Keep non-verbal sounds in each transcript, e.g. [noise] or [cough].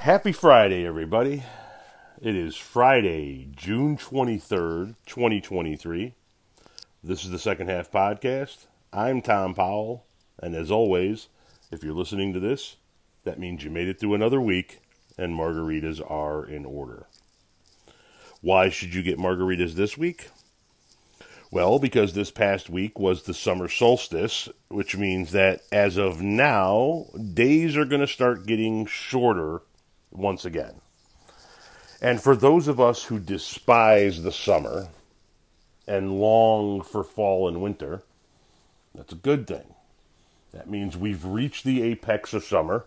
Happy Friday, everybody. It is Friday, June 23rd, 2023. This is the Second Half Podcast. I'm Tom Powell, and as always, if you're listening to this, that means you made it through another week and margaritas are in order. Why should you get margaritas this week? Well, because this past week was the summer solstice, which means that as of now, days are going to start getting shorter once again. And for those of us who despise the summer and long for fall and winter, that's a good thing. That means we've reached the apex of summer,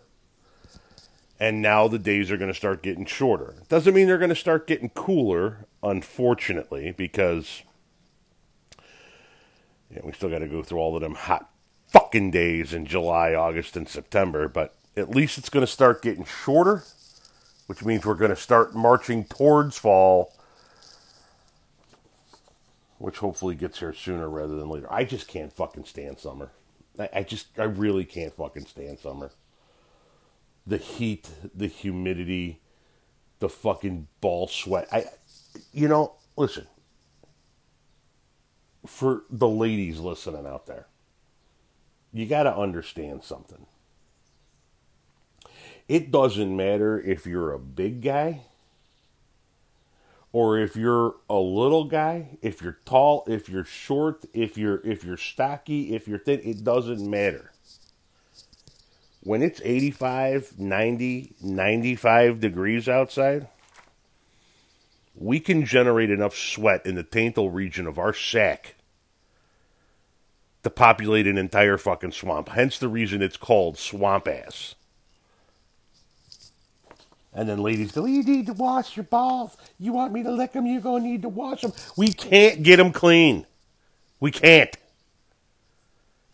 and now the days are going to start getting shorter. Doesn't mean they're going to start getting cooler, unfortunately, because you know, we still got to go through all of them hot fucking days in July, August, and September, but at least it's going to start getting shorter which means we're going to start marching towards fall, which hopefully gets here sooner rather than later. I just can't fucking stand summer. I, I just, I really can't fucking stand summer. The heat, the humidity, the fucking ball sweat. I, you know, listen, for the ladies listening out there, you got to understand something it doesn't matter if you're a big guy or if you're a little guy, if you're tall, if you're short, if you're if you're stocky, if you're thin, it doesn't matter. When it's 85, 90, 95 degrees outside, we can generate enough sweat in the taintal region of our sac to populate an entire fucking swamp. Hence the reason it's called swamp ass. And then ladies go, you need to wash your balls. You want me to lick them? You're going to need to wash them. We can't get them clean. We can't.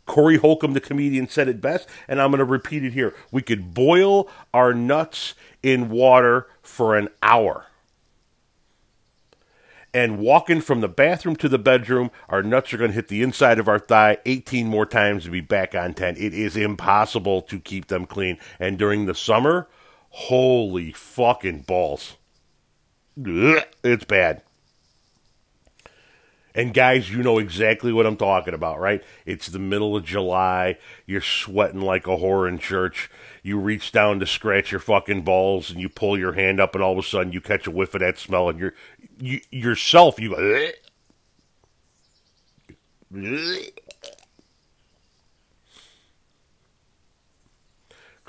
Corey Holcomb, the comedian, said it best, and I'm going to repeat it here. We could boil our nuts in water for an hour. And walking from the bathroom to the bedroom, our nuts are going to hit the inside of our thigh 18 more times to be back on 10. It is impossible to keep them clean. And during the summer, Holy fucking balls. It's bad. And guys, you know exactly what I'm talking about, right? It's the middle of July. You're sweating like a whore in church. You reach down to scratch your fucking balls, and you pull your hand up, and all of a sudden you catch a whiff of that smell, and you're you yourself you go.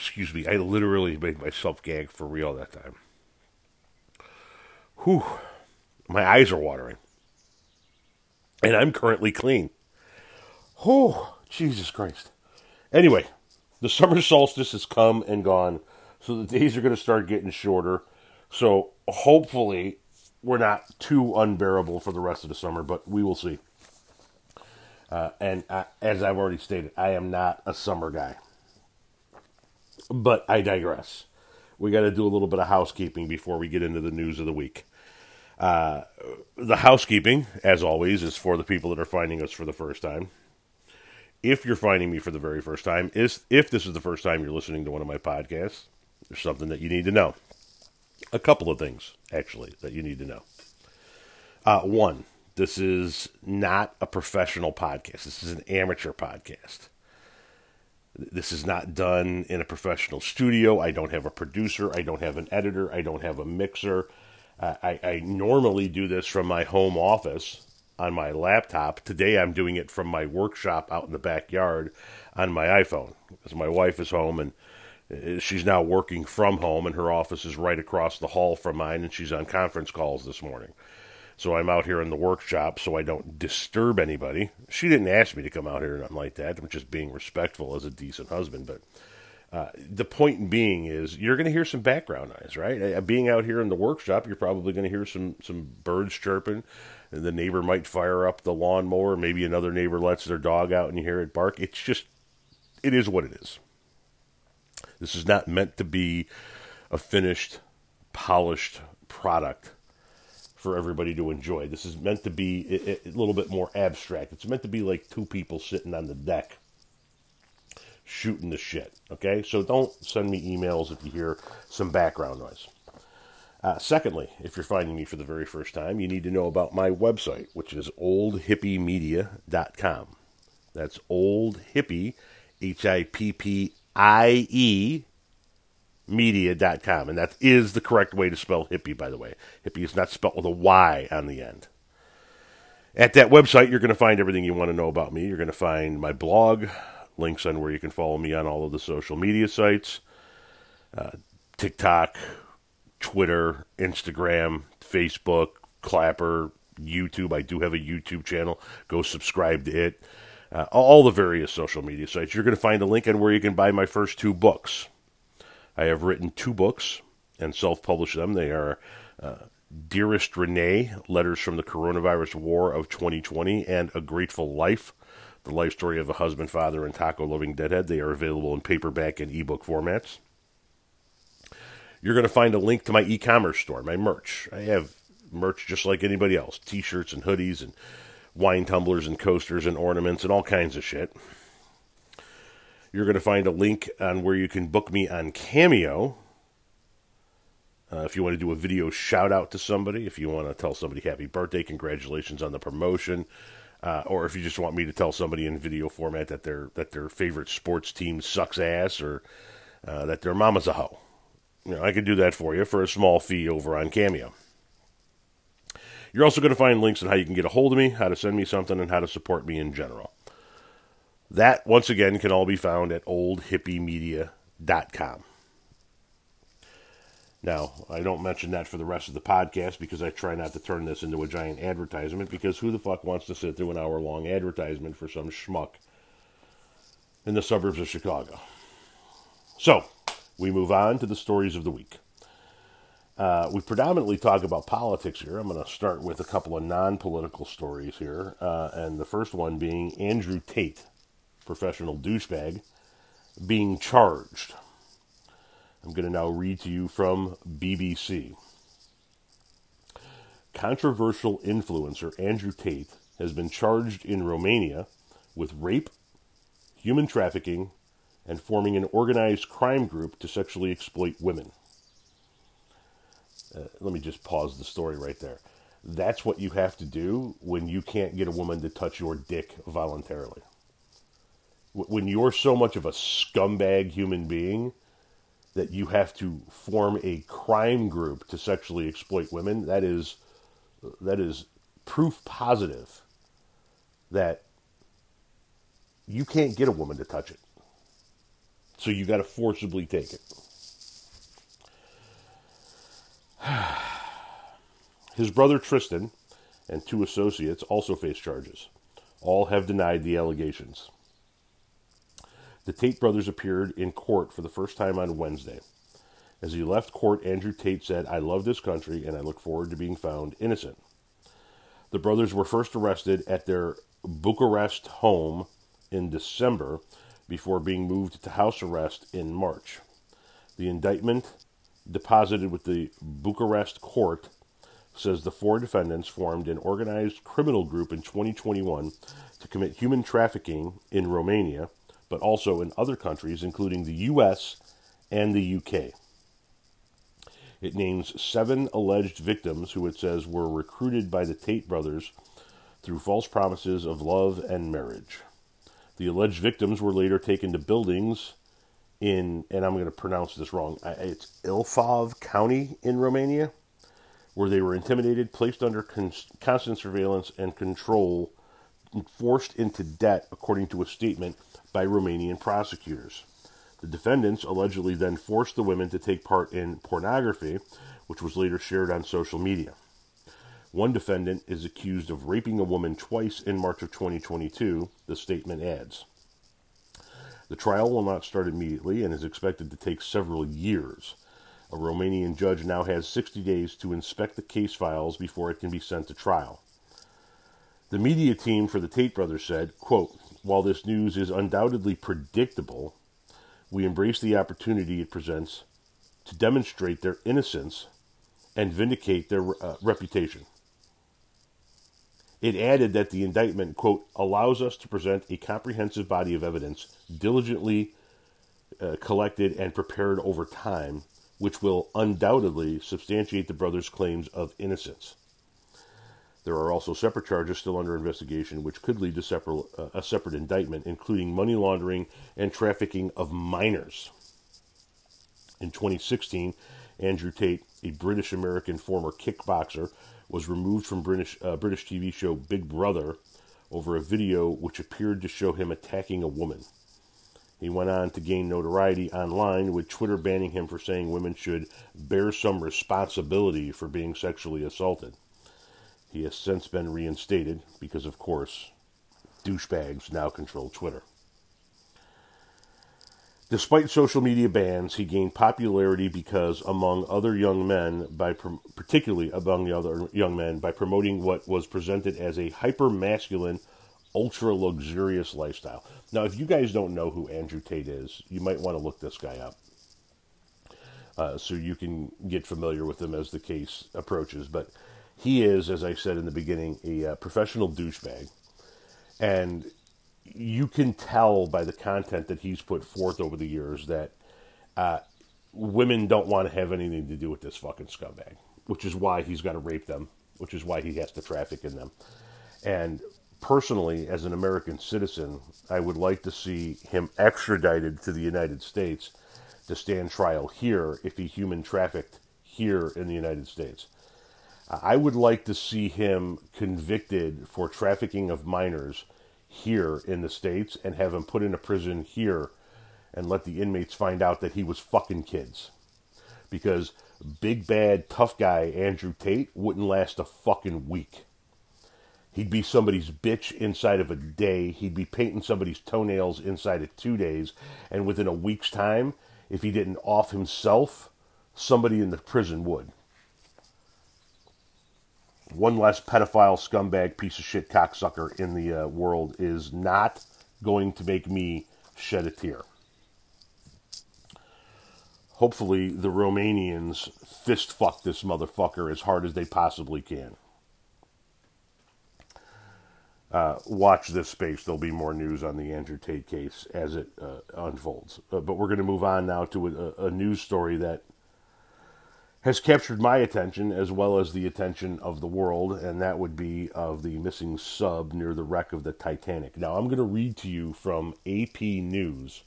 Excuse me, I literally made myself gag for real that time. Whew. My eyes are watering. And I'm currently clean. Oh, Jesus Christ. Anyway, the summer solstice has come and gone, so the days are going to start getting shorter. So hopefully, we're not too unbearable for the rest of the summer, but we will see. Uh, and uh, as I've already stated, I am not a summer guy. But I digress. We got to do a little bit of housekeeping before we get into the news of the week. Uh, the housekeeping, as always, is for the people that are finding us for the first time. If you're finding me for the very first time, is if this is the first time you're listening to one of my podcasts, there's something that you need to know. A couple of things, actually, that you need to know. Uh, one, this is not a professional podcast. This is an amateur podcast. This is not done in a professional studio. I don't have a producer. I don't have an editor. I don't have a mixer. Uh, I, I normally do this from my home office on my laptop. Today I'm doing it from my workshop out in the backyard on my iPhone because my wife is home and uh, she's now working from home and her office is right across the hall from mine and she's on conference calls this morning. So I'm out here in the workshop so I don't disturb anybody. She didn't ask me to come out here or nothing like that. I'm just being respectful as a decent husband. But uh, the point being is you're going to hear some background noise, right? Uh, being out here in the workshop, you're probably going to hear some, some birds chirping. And the neighbor might fire up the lawnmower. Maybe another neighbor lets their dog out and you hear it bark. It's just, it is what it is. This is not meant to be a finished, polished product for everybody to enjoy. This is meant to be a, a, little bit more abstract. It's meant to be like two people sitting on the deck shooting the shit. Okay, so don't send me emails if you hear some background noise. Uh, secondly, if you're finding me for the very first time, you need to know about my website, which is oldhippiemedia.com. That's old hippie, H I P P I E, media.com. And that is the correct way to spell hippie, by the way. Hippie is not spelled with a Y on the end. At that website, you're going to find everything you want to know about me. You're going to find my blog, links on where you can follow me on all of the social media sites uh, TikTok, Twitter, Instagram, Facebook, Clapper, YouTube. I do have a YouTube channel. Go subscribe to it. Uh, all the various social media sites. You're going to find a link on where you can buy my first two books. I have written two books and self published them. They are uh, Dearest Renee, Letters from the Coronavirus War of 2020, and A Grateful Life, the life story of a husband, father, and taco loving deadhead. They are available in paperback and ebook formats. You're going to find a link to my e commerce store, my merch. I have merch just like anybody else t shirts and hoodies and wine tumblers and coasters and ornaments and all kinds of shit. You're going to find a link on where you can book me on Cameo. Uh, if you want to do a video shout out to somebody, if you want to tell somebody happy birthday, congratulations on the promotion, uh, or if you just want me to tell somebody in video format that their that their favorite sports team sucks ass or uh, that their mama's a hoe, you know, I can do that for you for a small fee over on Cameo. You're also going to find links on how you can get a hold of me, how to send me something, and how to support me in general. That, once again, can all be found at oldhippiemedia.com. Now, I don't mention that for the rest of the podcast because I try not to turn this into a giant advertisement because who the fuck wants to sit through an hour long advertisement for some schmuck in the suburbs of Chicago? So, we move on to the stories of the week. Uh, we predominantly talk about politics here. I'm going to start with a couple of non political stories here. Uh, and the first one being Andrew Tate, professional douchebag, being charged. I'm going to now read to you from BBC. Controversial influencer Andrew Tate has been charged in Romania with rape, human trafficking, and forming an organized crime group to sexually exploit women. Uh, let me just pause the story right there. That's what you have to do when you can't get a woman to touch your dick voluntarily. When you're so much of a scumbag human being that you have to form a crime group to sexually exploit women, that is that is proof positive that you can't get a woman to touch it. So you got to forcibly take it. [sighs] His brother Tristan and two associates also face charges. All have denied the allegations. The Tate brothers appeared in court for the first time on Wednesday. As he left court, Andrew Tate said, I love this country and I look forward to being found innocent. The brothers were first arrested at their Bucharest home in December before being moved to house arrest in March. The indictment deposited with the Bucharest court says the four defendants formed an organized criminal group in 2021 to commit human trafficking in Romania, but also in other countries, including the U.S. and the U.K. It names seven alleged victims who it says were recruited by the Tate brothers through false promises of love and marriage. The alleged victims were later taken to buildings in, and I'm going to pronounce this wrong, it's Ilfov County in Romania, where they were intimidated, placed under con- constant surveillance and control, forced into debt, according to a statement by Romanian prosecutors. The defendants allegedly then forced the women to take part in pornography, which was later shared on social media. One defendant is accused of raping a woman twice in March of 2022, the statement adds. The trial will not start immediately and is expected to take several years. A Romanian judge now has 60 days to inspect the case files before it can be sent to trial. The media team for the Tate brothers said, quote, While this news is undoubtedly predictable, we embrace the opportunity it presents to demonstrate their innocence and vindicate their uh, reputation. It added that the indictment, quote, allows us to present a comprehensive body of evidence diligently uh, collected and prepared over time, which will undoubtedly substantiate the brothers' claims of innocence. There are also separate charges still under investigation, which could lead to separate, uh, a separate indictment, including money laundering and trafficking of minors. In 2016, Andrew Tate, a British American former kickboxer, was removed from British, uh, British TV show Big Brother over a video which appeared to show him attacking a woman. He went on to gain notoriety online, with Twitter banning him for saying women should bear some responsibility for being sexually assaulted. He has since been reinstated because, of course, douchebags now control Twitter. Despite social media bans, he gained popularity because, among other young men, by particularly among the other young men, by promoting what was presented as a hyper masculine, ultra luxurious lifestyle. Now, if you guys don't know who Andrew Tate is, you might want to look this guy up uh, so you can get familiar with him as the case approaches. But he is, as I said in the beginning, a uh, professional douchebag. And you can tell by the content that he's put forth over the years that uh, women don't want to have anything to do with this fucking scumbag, which is why he's got to rape them, which is why he has to traffic in them. And personally, as an American citizen, I would like to see him extradited to the United States to stand trial here if he human trafficked here in the United States. I would like to see him convicted for trafficking of minors here in the States and have him put in a prison here and let the inmates find out that he was fucking kids. Because big bad tough guy Andrew Tate wouldn't last a fucking week. He'd be somebody's bitch inside of a day. He'd be painting somebody's toenails inside of two days. And within a week's time, if he didn't off himself, somebody in the prison would one less pedophile scumbag piece of shit cocksucker in the uh, world is not going to make me shed a tear. Hopefully, the Romanians fist fuck this motherfucker as hard as they possibly can. Uh, watch this space. There'll be more news on the Andrew Tate case as it uh, unfolds. Uh, but we're going to move on now to a, a news story that has captured my attention as well as the attention of the world, and that would be of the missing sub near the wreck of the Titanic. Now, I'm going to read to you from AP News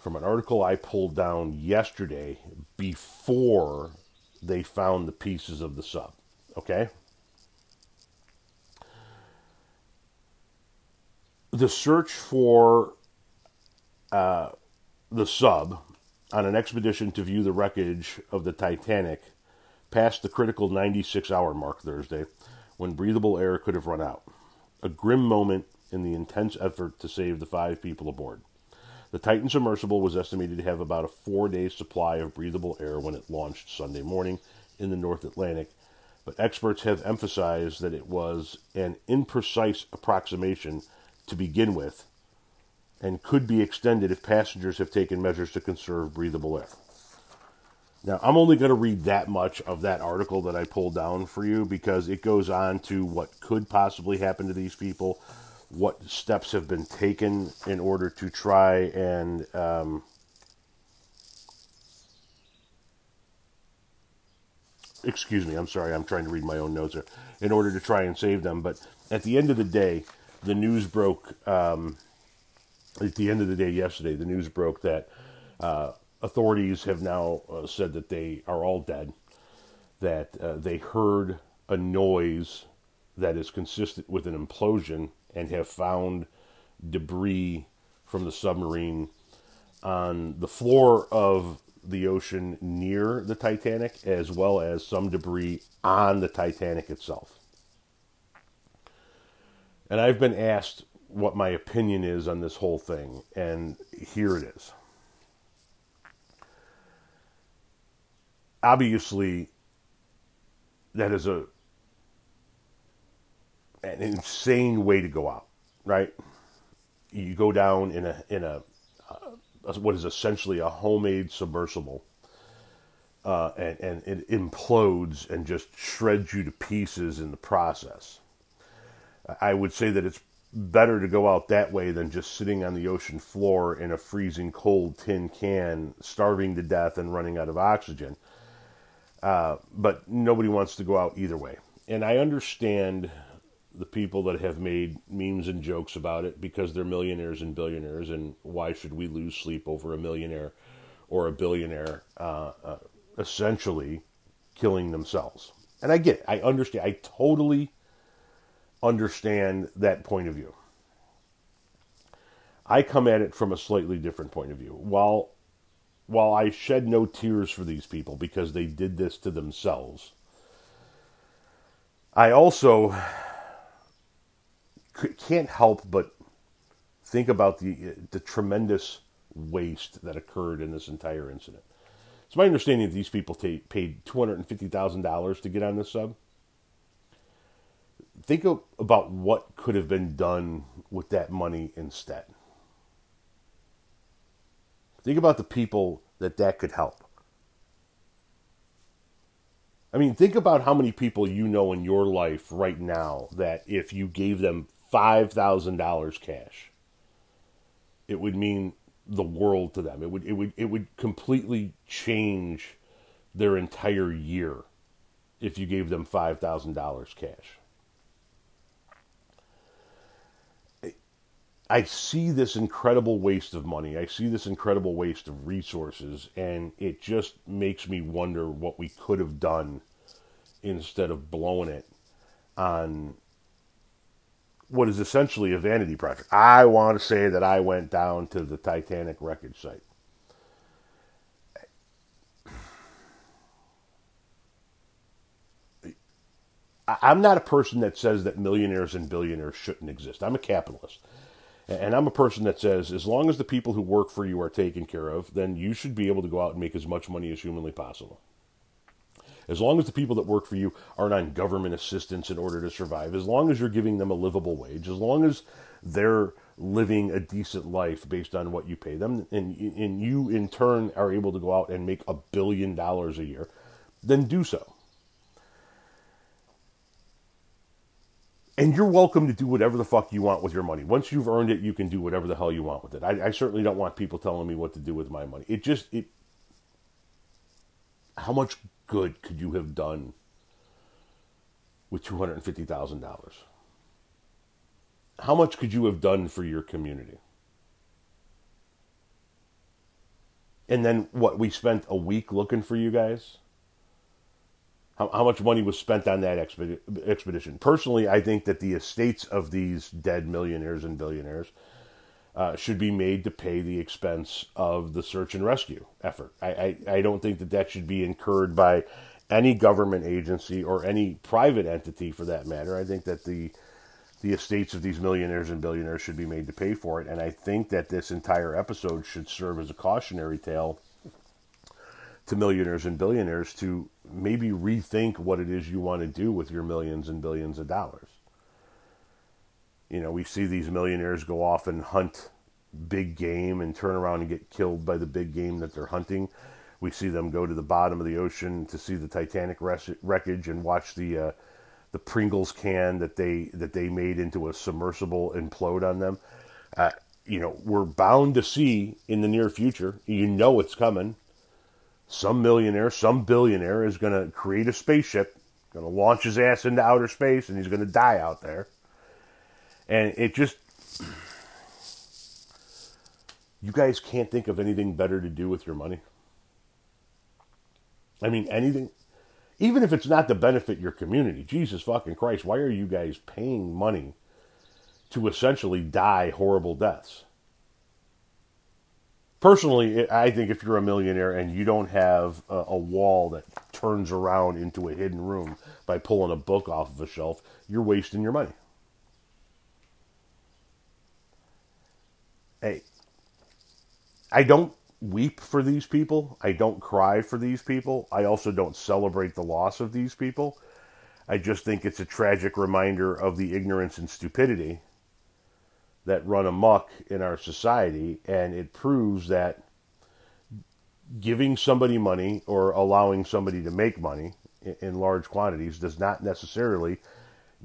from an article I pulled down yesterday before they found the pieces of the sub. Okay? The search for uh, the sub on an expedition to view the wreckage of the Titanic passed the critical 96 hour mark Thursday when breathable air could have run out. A grim moment in the intense effort to save the five people aboard. The Titan submersible was estimated to have about a four day supply of breathable air when it launched Sunday morning in the North Atlantic, but experts have emphasized that it was an imprecise approximation to begin with and could be extended if passengers have taken measures to conserve breathable air. Now, I'm only going to read that much of that article that I pulled down for you because it goes on to what could possibly happen to these people, what steps have been taken in order to try and um, excuse me, I'm sorry, I'm trying to read my own notes here, in order to try and save them. But at the end of the day, the news broke um, at the end of the day yesterday, the news broke that uh, authorities have now uh, said that they are all dead, that uh, they heard a noise that is consistent with an implosion and have found debris from the submarine on the floor of the ocean near the Titanic, as well as some debris on the Titanic itself. And I've been asked what my opinion is on this whole thing, and here it is. Obviously, that is a an insane way to go out, right? You go down in a in a uh, what is essentially a homemade submersible, uh, and and it implodes and just shreds you to pieces in the process. I would say that it's better to go out that way than just sitting on the ocean floor in a freezing cold tin can, starving to death and running out of oxygen. Uh, but nobody wants to go out either way. And I understand the people that have made memes and jokes about it because they're millionaires and billionaires, and why should we lose sleep over a millionaire or a billionaire uh, uh, essentially killing themselves? And I get it. I understand. I totally understand that point of view. I come at it from a slightly different point of view. While while I shed no tears for these people because they did this to themselves, I also can't help but think about the the tremendous waste that occurred in this entire incident. It's my understanding that these people t- paid two hundred and fifty thousand dollars to get on this sub. Think of, about what could have been done with that money instead. Think about the people that that could help. I mean, think about how many people you know in your life right now that if you gave them $5,000 cash, it would mean the world to them. It would it would it would completely change their entire year if you gave them $5,000 cash. I see this incredible waste of money. I see this incredible waste of resources, and it just makes me wonder what we could have done instead of blowing it on what is essentially a vanity project. I want to say that I went down to the Titanic wreckage site. I'm not a person that says that millionaires and billionaires shouldn't exist. I'm a capitalist. And I'm a person that says, as long as the people who work for you are taken care of, then you should be able to go out and make as much money as humanly possible. As long as the people that work for you aren't on government assistance in order to survive, as long as you're giving them a livable wage, as long as they're living a decent life based on what you pay them, and, and you in turn are able to go out and make a billion dollars a year, then do so. And you're welcome to do whatever the fuck you want with your money. Once you've earned it, you can do whatever the hell you want with it. I, I certainly don't want people telling me what to do with my money. It just it. How much good could you have done with two hundred and fifty thousand dollars? How much could you have done for your community? And then what? We spent a week looking for you guys how, how much money was spent on that expedi- expedition. Personally, I think that the estates of these dead millionaires and billionaires uh, should be made to pay the expense of the search and rescue effort. I, I, I don't think that that should be incurred by any government agency or any private entity for that matter. I think that the the estates of these millionaires and billionaires should be made to pay for it. And I think that this entire episode should serve as a cautionary tale to millionaires and billionaires to maybe rethink what it is you want to do with your millions and billions of dollars. You know, we see these millionaires go off and hunt big game and turn around and get killed by the big game that they're hunting. We see them go to the bottom of the ocean to see the Titanic wreckage and watch the uh, the Pringles can that they that they made into a submersible implode on them. Uh, you know, we're bound to see in the near future. You know it's coming some millionaire, some billionaire is going to create a spaceship, going to launch his ass into outer space, and he's going to die out there. And it just. You guys can't think of anything better to do with your money. I mean, anything. Even if it's not to benefit your community, Jesus fucking Christ, why are you guys paying money to essentially die horrible deaths? Personally, I think if you're a millionaire and you don't have a, a, wall that turns around into a hidden room by pulling a book off of a shelf, you're wasting your money. Hey, I don't weep for these people. I don't cry for these people. I also don't celebrate the loss of these people. I just think it's a tragic reminder of the ignorance and stupidity that run amok in our society, and it proves that giving somebody money or allowing somebody to make money in, large quantities does not necessarily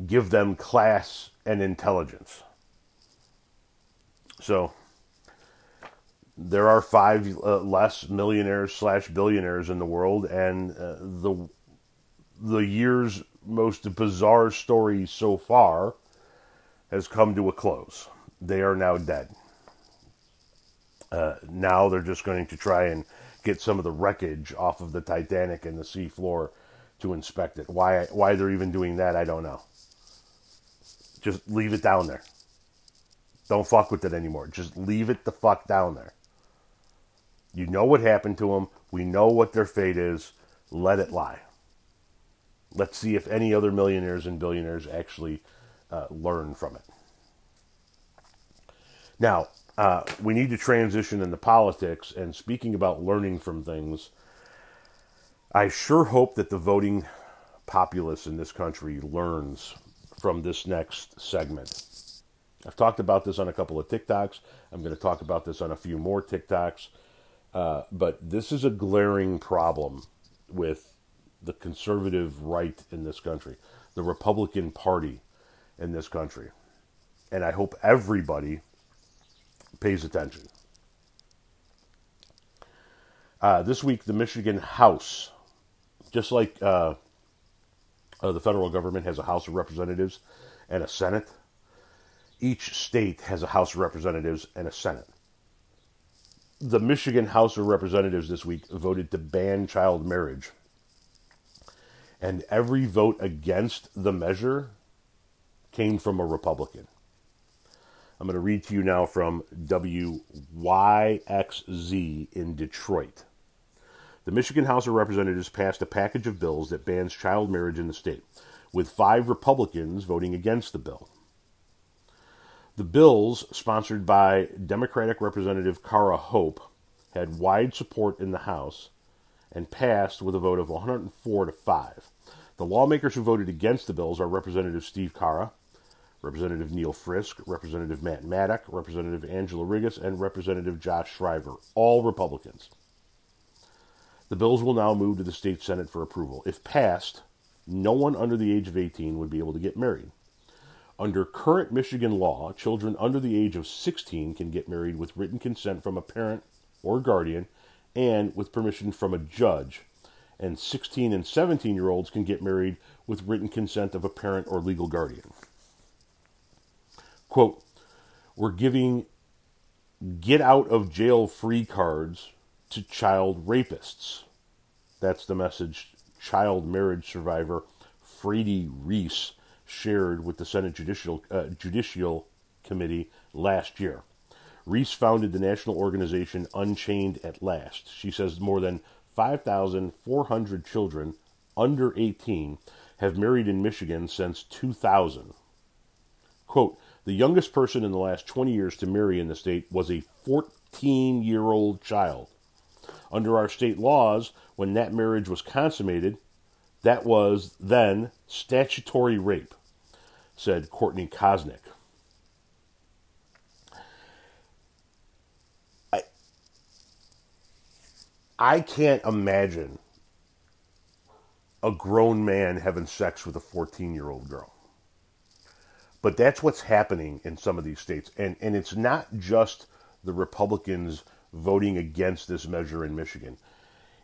give them class and intelligence. So there are five uh, less millionaires slash billionaires in the world, and uh, the the year's most bizarre story so far has come to a close. They are now dead. Uh, now they're just going to try and get some of the wreckage off of the Titanic and the seafloor to inspect it. Why why they're even doing that, I don't know. Just leave it down there. Don't fuck with it anymore. Just leave it the fuck down there. You know what happened to them. We know what their fate is. Let it lie. Let's see if any other millionaires and billionaires actually uh, learn from it. Now, uh, we need to transition into politics. And speaking about learning from things, I sure hope that the voting populace in this country learns from this next segment. I've talked about this on a couple of TikToks. I'm going to talk about this on a few more TikToks. Uh, but this is a glaring problem with the conservative right in this country, the Republican Party in this country. And I hope everybody pays attention. Uh, this week, the Michigan House, just like uh, uh, the federal government has a House of Representatives and a Senate, each state has a House of Representatives and a Senate. The Michigan House of Representatives this week voted to ban child marriage. And every vote against the measure came from a Republican. I'm going to read to you now from WYXZ in Detroit. The Michigan House of Representatives passed a package of bills that bans child marriage in the state, with five Republicans voting against the bill. The bills, sponsored by Democratic Representative Kara Hope, had wide support in the House and passed with a vote of 104 to 5. The lawmakers who voted against the bills are Representative Steve Carra, Representative Neil Frisk, Representative Matt Maddock, Representative Angela Rigas, and Representative Josh Shriver, all Republicans. The bills will now move to the state Senate for approval. If passed, no one under the age of 18 would be able to get married. Under current Michigan law, children under the age of 16 can get married with written consent from a parent or guardian and with permission from a judge. And 16 and 17 year olds can get married with written consent of a parent or legal guardian. Quote, we're giving get out of jail free cards to child rapists. That's the message child marriage survivor Fraidy Reiss shared with the Senate Judicial, uh, Judicial Committee last year. Reiss founded the national organization Unchained at Last. She says more than 5,400 children under 18 have married in Michigan since 2000. Quote, the youngest person in the last 20 years to marry in the state was a 14 year old child. Under our state laws, when that marriage was consummated, that was then statutory rape, said Courtney Kosnick. I, I can't imagine a grown man having sex with a 14 year old girl. But that's what's happening in some of these states. And, and it's not just the Republicans voting against this measure in Michigan.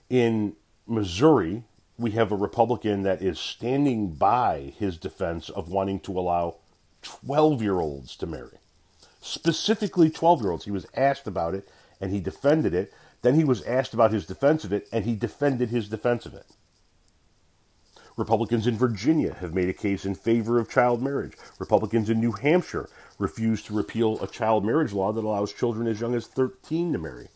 In Missouri, we have a Republican that is standing by his defense of wanting to allow 12 year olds to marry. Specifically, 12 year olds. He was asked about it and he defended it. Then he was asked about his defense of it and he defended his defense of it. Republicans in Virginia have made a case in favor of child marriage. Republicans in New Hampshire refuse to repeal a child marriage law that allows children as young as 13 to marry.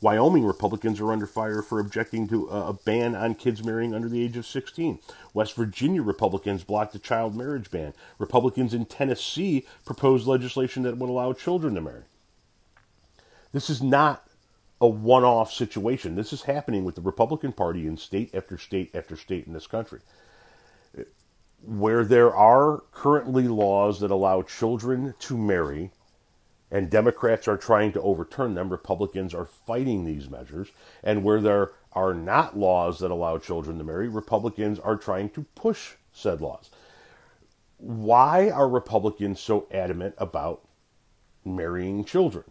Wyoming Republicans are under fire for objecting to a ban on kids marrying under the age of 16. West Virginia Republicans blocked a child marriage ban. Republicans in Tennessee proposed legislation that would allow children to marry. This is not a one off situation. This is happening with the Republican Party in state after state after state in this country. Where there are currently laws that allow children to marry, and Democrats are trying to overturn them. Republicans are fighting these measures. And where there are not laws that allow children to marry, Republicans are trying to push said laws. Why are Republicans so adamant about marrying children.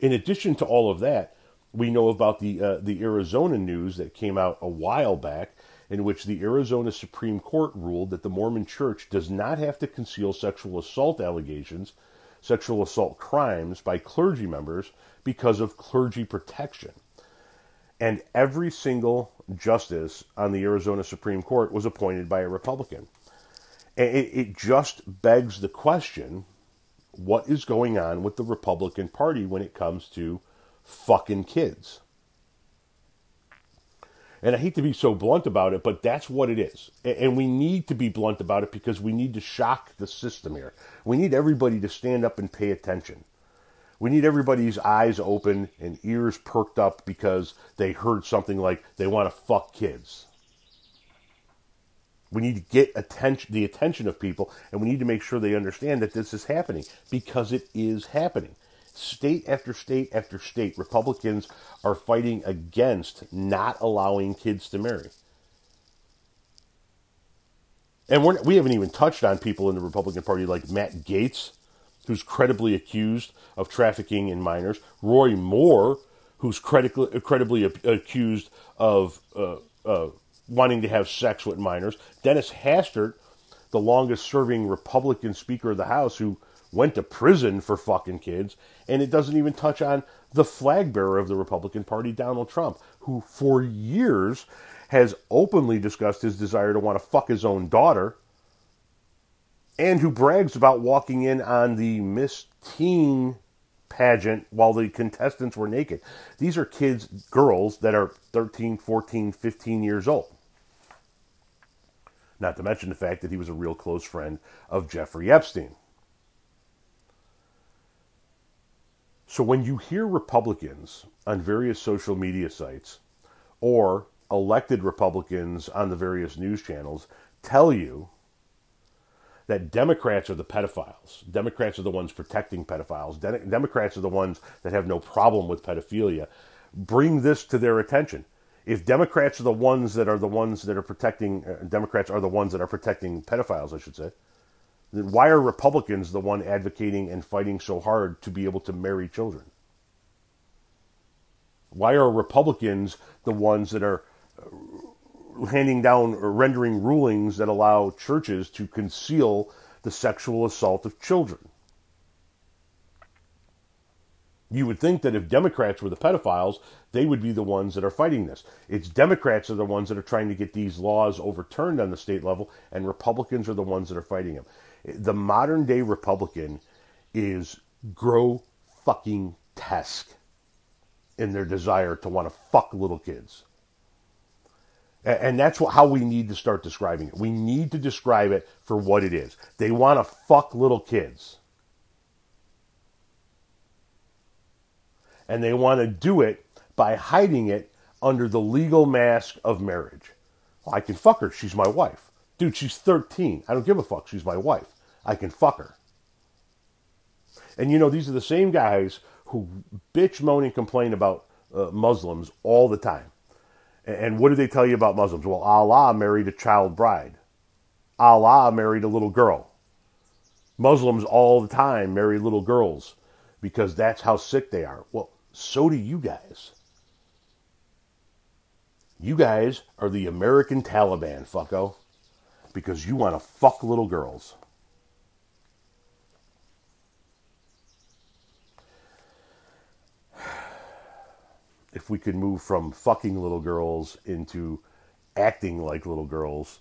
In addition to all of that, we know about the uh, the Arizona news that came out a while back, in which the Arizona Supreme Court ruled that the Mormon Church does not have to conceal sexual assault allegations, sexual assault crimes by clergy members because of clergy protection. And every single justice on the Arizona Supreme Court was appointed by a Republican. It, it just begs the question what is going on with the Republican Party when it comes to fucking kids? And I hate to be so blunt about it, but that's what it is. And we need to be blunt about it because we need to shock the system here. We need everybody to stand up and pay attention. We need everybody's eyes open and ears perked up because they heard something like they want to fuck kids. We need to get attention, the attention of people, and we need to make sure they understand that this is happening because it is happening. State after state after state, Republicans are fighting against not allowing kids to marry. And we're, we haven't even touched on people in the Republican Party like Matt Gaetz, who's credibly accused of trafficking in minors, Roy Moore, who's credibly, credibly accused of uh, uh, wanting to have sex with minors. Dennis Hastert, the longest serving Republican Speaker of the House, who went to prison for fucking kids. And it doesn't even touch on the flag bearer of the Republican Party, Donald Trump, who for years has openly discussed his desire to want to fuck his own daughter and who brags about walking in on the Miss Teen pageant while the contestants were naked. These are kids, girls that are 13, 14, 15 years old. Not to mention the fact that he was a real close friend of Jeffrey Epstein. So when you hear Republicans on various social media sites or elected Republicans on the various news channels tell you that Democrats are the pedophiles. Democrats are the ones protecting pedophiles. De- Democrats are the ones that have no problem with pedophilia. Bring this to their attention if Democrats are the ones that are the ones that are protecting, uh, Democrats are the ones that are protecting pedophiles, I should say, then why are Republicans the one advocating and fighting so hard to be able to marry children? Why are Republicans the ones that are uh, handing down or rendering rulings that allow churches to conceal the sexual assault of children? You would think that if Democrats were the pedophiles, they would be the ones that are fighting this. It's Democrats are the ones that are trying to get these laws overturned on the state level, and Republicans are the ones that are fighting them. The modern day Republican is grow fucking tesque in their desire to want to fuck little kids. And that's how we need to start describing it. We need to describe it for what it is. They want to fuck little kids. And they want to do it by hiding it under the legal mask of marriage. Well, I can fuck her. She's my wife. Dude, she's 13. I don't give a fuck. She's my wife. I can fuck her. And you know, these are the same guys who bitch, moan, and complain about uh, Muslims all the time. And, and what do they tell you about Muslims? Well, Allah married a child bride. Allah married a little girl. Muslims all the time marry little girls because that's how sick they are. Well, so do you guys. You guys are the American Taliban, fucko, because you want to fuck little girls. If we could move from fucking little girls into acting like little girls,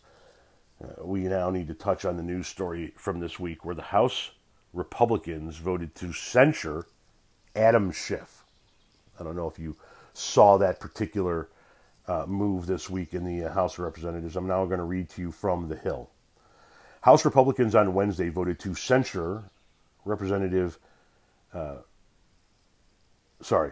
uh, we now need to touch on the news story from this week where the House Republicans voted to censure Adam Schiff. I don't know if you saw that particular uh, move this week in the uh, House of Representatives. I'm now going to read to you from the Hill. House Republicans on Wednesday voted to censure Representative. Uh, sorry,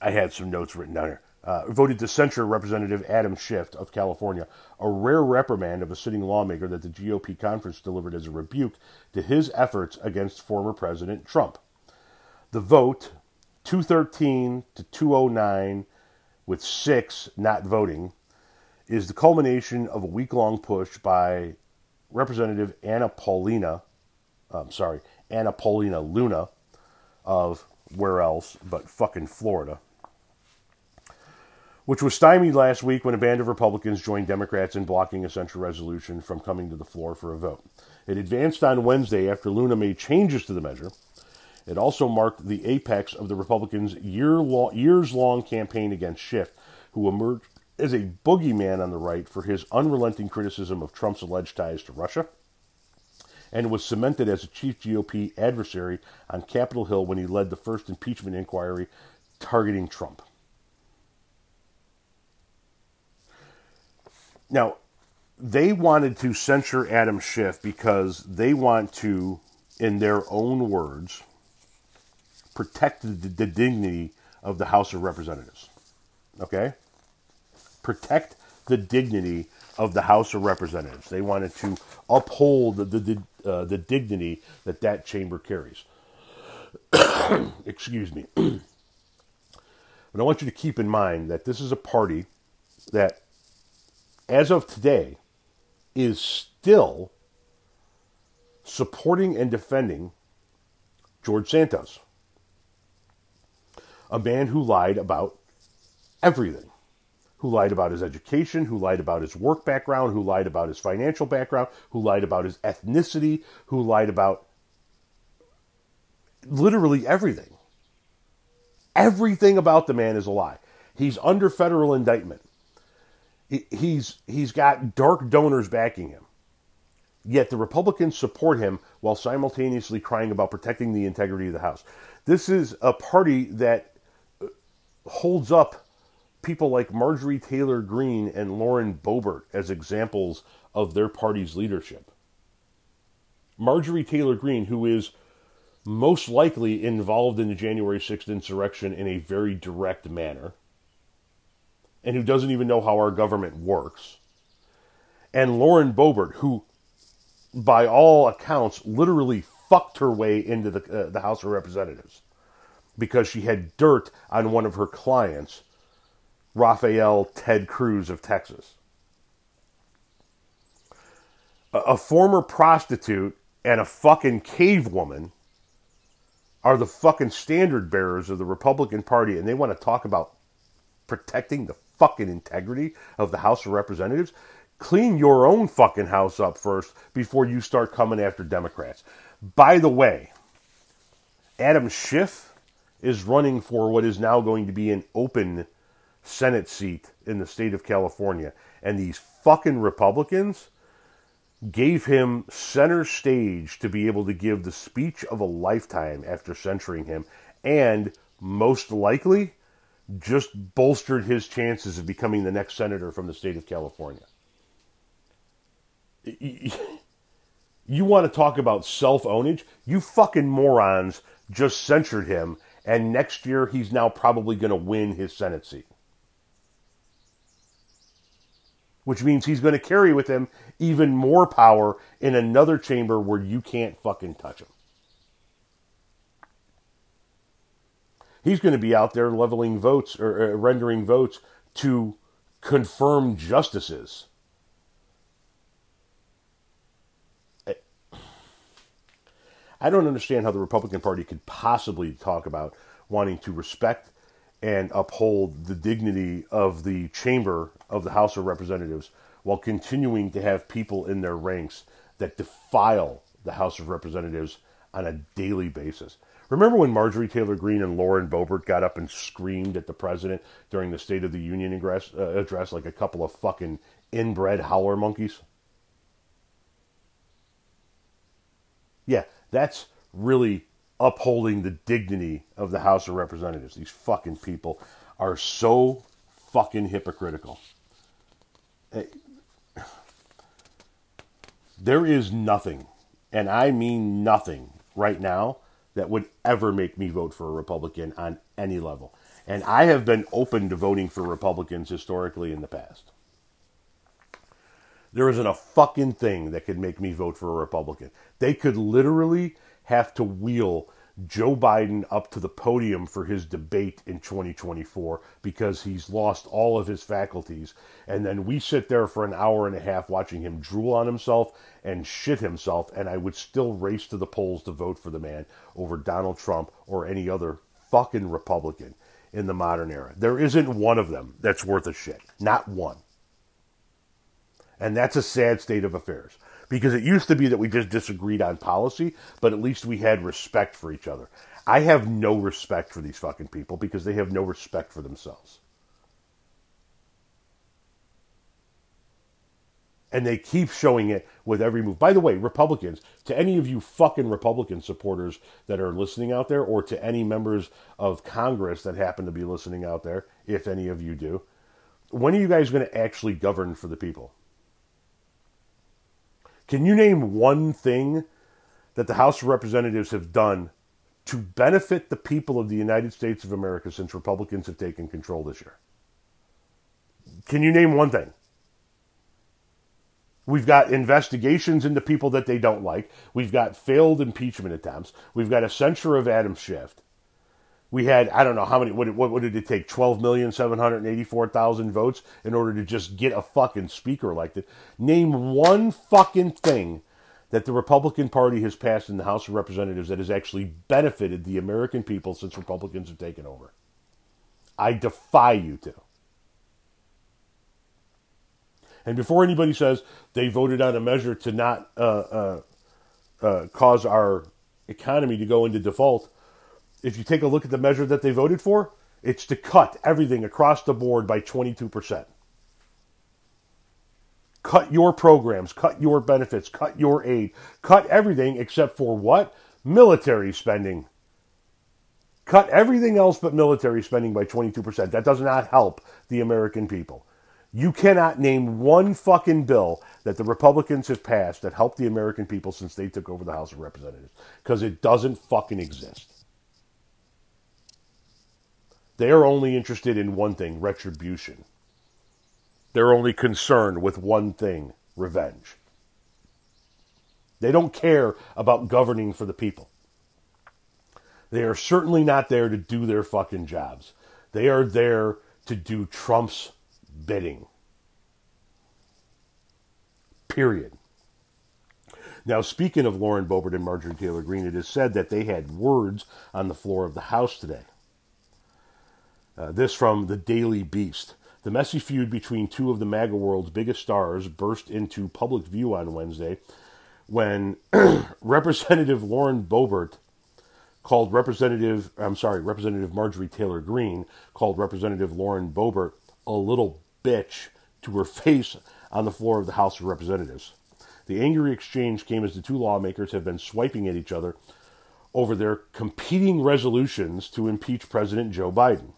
I had some notes written down here. Uh, voted to censure Representative Adam Schiff of California, a rare reprimand of a sitting lawmaker that the GOP conference delivered as a rebuke to his efforts against former President Trump. The vote, 213 to 209, with six not voting, is the culmination of a week long push by Representative Anna Paulina um, sorry, Anna Paulina Luna of where else but fucking Florida, which was stymied last week when a band of Republicans joined Democrats in blocking a central resolution from coming to the floor for a vote. It advanced on Wednesday after Luna made changes to the measure. It also marked the apex of the Republicans' year long, years long campaign against Schiff, who emerged as a boogeyman on the right for his unrelenting criticism of Trump's alleged ties to Russia and was cemented as a chief GOP adversary on Capitol Hill when he led the first impeachment inquiry targeting Trump. Now, they wanted to censure Adam Schiff because they want to, in their own words, protect the, the dignity of the House of Representatives. Okay? Protect the dignity of the House of Representatives. They wanted to uphold the, the, uh, the dignity that that chamber carries. [coughs] Excuse me. [coughs] but I want you to keep in mind that this is a party that, as of today, is still supporting and defending George Santos, a man who lied about everything who lied about his education, who lied about his work background, who lied about his financial background, who lied about his ethnicity, who lied about literally everything. Everything about the man is a lie. He's under federal indictment. He's he's got dark donors backing him. Yet the Republicans support him while simultaneously crying about protecting the integrity of the House. This is a party that holds up people like Marjorie Taylor Greene and Lauren Boebert as examples of their party's leadership. Marjorie Taylor Greene, who is most likely involved in the January 6th insurrection in a very direct manner, and who doesn't even know how our government works, and Lauren Boebert, who, by all accounts, literally fucked her way into the, uh, the House of Representatives because she had dirt on one of her clients Rafael Ted Cruz of Texas. A, former prostitute and a fucking cave woman are the fucking standard bearers of the Republican Party, and they want to talk about protecting the fucking integrity of the House of Representatives. Clean your own fucking house up first before you start coming after Democrats. By the way, Adam Schiff is running for what is now going to be an open Senate seat in the state of California. And these fucking Republicans gave him center stage to be able to give the speech of a lifetime after censuring him. And most likely, just bolstered his chances of becoming the next senator from the state of California. [laughs] You want to talk about self ownage? You fucking morons just censured him, and next year he's now probably going to win his Senate seat. which means he's going to carry with him even more power in another chamber where you can't fucking touch him. He's going to be out there leveling votes or uh, rendering votes to confirm justices. I don't understand how the Republican Party could possibly talk about wanting to respect and uphold the dignity of the chamber of the House of Representatives while continuing to have people in their ranks that defile the House of Representatives on a daily basis. Remember when Marjorie Taylor Greene and Lauren Boebert got up and screamed at the president during the State of the Union address, uh, address like a couple of fucking inbred howler monkeys? Yeah, that's really upholding the dignity of the House of Representatives. These fucking people are so fucking hypocritical. There is nothing, and I mean nothing right now, that would ever make me vote for a Republican on any level. And I have been open to voting for Republicans historically in the past. There isn't a fucking thing that could make me vote for a Republican. They could literally have to wheel Joe Biden up to the podium for his debate in 2024 because he's lost all of his faculties. And then we sit there for an hour and a half watching him drool on himself and shit himself. And I would still race to the polls to vote for the man over Donald Trump or any other fucking Republican in the modern era. There isn't one of them that's worth a shit. Not one. And that's a sad state of affairs because it used to be that we just disagreed on policy, but at least we had respect for each other. I have no respect for these fucking people because they have no respect for themselves. And they keep showing it with every move. By the way, Republicans, to any of you fucking Republican supporters that are listening out there, or to any members of Congress that happen to be listening out there, if any of you do, when are you guys going to actually govern for the people? Can you name one thing that the House of Representatives have done to benefit the people of the United States of America since Republicans have taken control this year? Can you name one thing? We've got investigations into people that they don't like. We've got failed impeachment attempts. We've got a censure of Adam Schiff we had I don't know how many what, what, what did it take twelve million seven hundred eighty four thousand votes in order to just get a fucking speaker elected. Name one fucking thing that the Republican Party has passed in the House of Representatives that has actually benefited the American people since Republicans have taken over. I defy you to. And before anybody says they voted on a measure to not uh, uh, uh, cause our economy to go into default, if you take a look at the measure that they voted for, it's to cut everything across the board by 22%. Cut your programs, cut your benefits, cut your aid, cut everything except for what? Military spending. Cut everything else but military spending by 22%. That does not help the American people. You cannot name one fucking bill that the Republicans have passed that helped the American people since they took over the House of Representatives because it doesn't fucking exist. They are only interested in one thing retribution. They're only concerned with one thing revenge. They don't care about governing for the people. They are certainly not there to do their fucking jobs. They are there to do Trump's bidding. Period. Now, speaking of Lauren Boebert and Marjorie Taylor Greene, it is said that they had words on the floor of the House today. Uh, this from the Daily Beast. The messy feud between two of the MAGA world's biggest stars burst into public view on Wednesday when [clears throat] Representative Lauren Boebert called Representative, I'm sorry, Representative Marjorie Taylor Greene called Representative Lauren Boebert a little bitch to her [laughs] face on the floor of the House of Representatives. The angry exchange came as the two lawmakers have been swiping at each other over their competing resolutions to impeach President Joe Biden.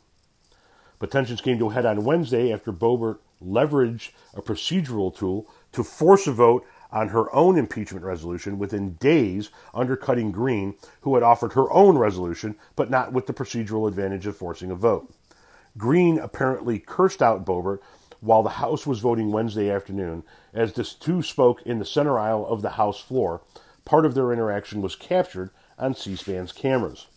But tensions came to a head on Wednesday after Boebert leveraged a procedural tool to force a vote on her own impeachment resolution within days, undercutting Greene, who had offered her own resolution, but not with the procedural advantage of forcing a vote. Greene apparently cursed out Boebert while the House was voting Wednesday afternoon, as the two spoke in the center aisle of the House floor. Part of their interaction was captured on C SPAN's cameras.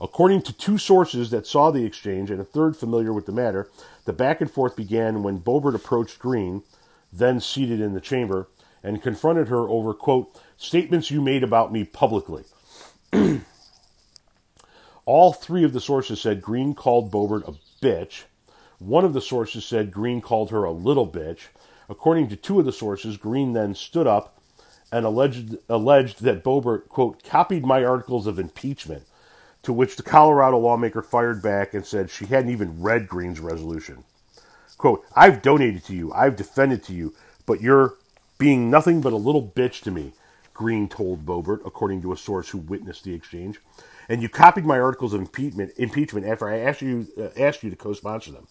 According to two sources that saw the exchange and a third familiar with the matter, the back and forth began when Boebert approached Greene, then seated in the chamber, and confronted her over, quote, statements you made about me publicly. [clears throat] All three of the sources said Greene called Boebert a bitch. One of the sources said Greene called her a little bitch. According to two of the sources, Greene then stood up and alleged, alleged that Boebert, quote, copied my articles of impeachment to which the Colorado lawmaker fired back and said she hadn't even read Greene's resolution. Quote, I've donated to you, I've defended to you, but you're being nothing but a little bitch to me, Greene told Boebert, according to a source who witnessed the exchange. And you copied my articles of impeachment, impeachment after I asked you, uh, asked you to co sponsor them.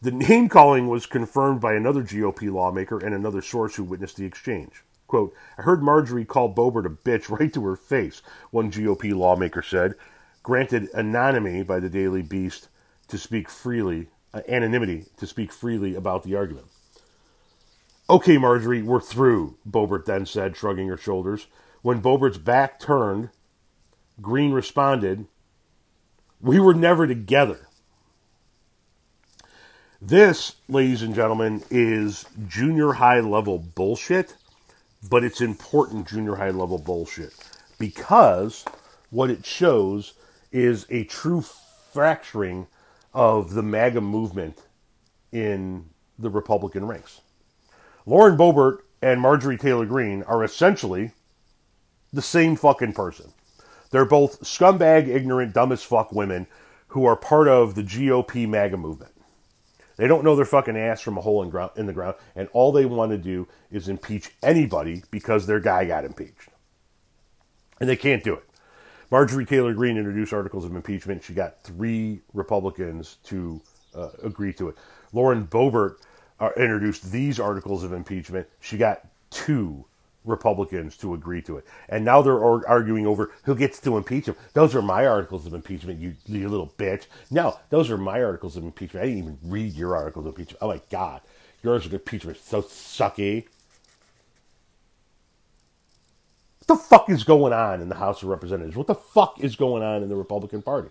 The name calling was confirmed by another GOP lawmaker and another source who witnessed the exchange. Quote, I heard Marjorie call Boebert a bitch right to her face, one GOP lawmaker said, granted anonymity by the Daily Beast to speak freely, uh, anonymity to speak freely about the argument. Okay, Marjorie, we're through, Boebert then said, shrugging her shoulders. When Boebert's back turned Greene responded, We were never together. This, ladies and gentlemen, is junior high level bullshit, but it's important junior high level bullshit because what it shows is a true fracturing of the MAGA movement in the Republican ranks. Lauren Boebert and Marjorie Taylor Greene are essentially the same fucking person. They're both scumbag, ignorant, dumb as fuck women who are part of the GOP MAGA movement. They don't know their fucking ass from a hole in, ground, in the ground, and all they want to do is impeach anybody because their guy got impeached. And they can't do it. Marjorie Taylor Greene introduced articles of impeachment. She got three Republicans to uh, agree to it. Lauren Boebert uh, introduced these articles of impeachment. She got two Republicans to agree to it. And now they're arguing over who gets to impeach him. Those are my articles of impeachment, you, you little bitch. No, those are my articles of impeachment. I didn't even read your articles of impeachment. Oh my God. Yours of impeachment so sucky. What the fuck is going on in the House of Representatives? What the fuck is going on in the Republican Party?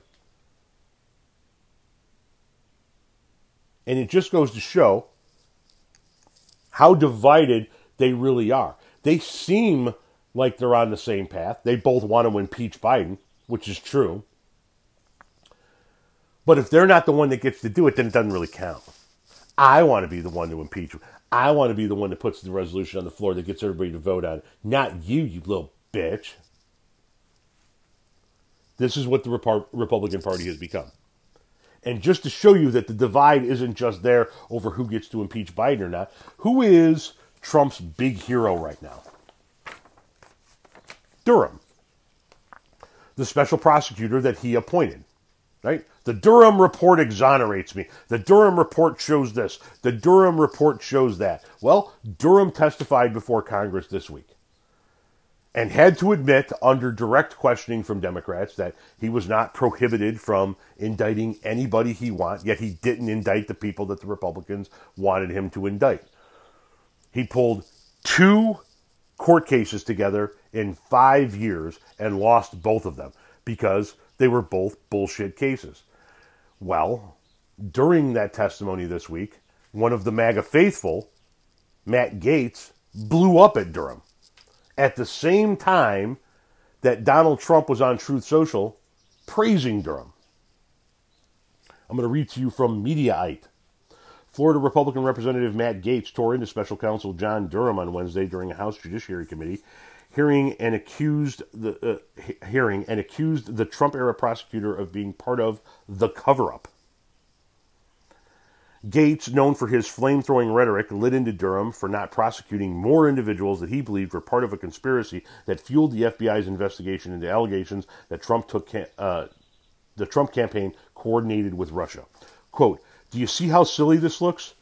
And it just goes to show how divided they really are. They seem like they're on the same path. They both want to impeach Biden, which is true. But if they're not the one that gets to do it, then it doesn't really count. I want to be the one to impeach. I want to be the one that puts the resolution on the floor that gets everybody to vote on it. Not you, you little bitch. This is what the Republican Party has become. And just to show you that the divide isn't just there over who gets to impeach Biden or not, who is Trump's big hero right now? Durham, the special prosecutor that he appointed. Right? The Durham report exonerates me. The Durham report shows this. The Durham report shows that. Well, Durham testified before Congress this week and had to admit under direct questioning from Democrats that he was not prohibited from indicting anybody he wanted, yet he didn't indict the people that the Republicans wanted him to indict. He pulled two court cases together in five years and lost both of them because they were both bullshit cases. Well, during that testimony this week, one of the MAGA faithful, Matt Gaetz, blew up at Durham at the same time that Donald Trump was on Truth Social praising Durham. I'm going to read to you from Mediaite. Florida Republican Representative Matt Gaetz tore into special counsel John Durham on Wednesday during a House Judiciary Committee hearing and accused the uh, hearing and accused the Trump era prosecutor of being part of the cover up. Gaetz, known for his flame throwing rhetoric, lit into Durham for not prosecuting more individuals that he believed were part of a conspiracy that fueled the FBI's investigation into allegations that Trump took uh, the Trump campaign coordinated with Russia. Quote, Do you see how silly this looks?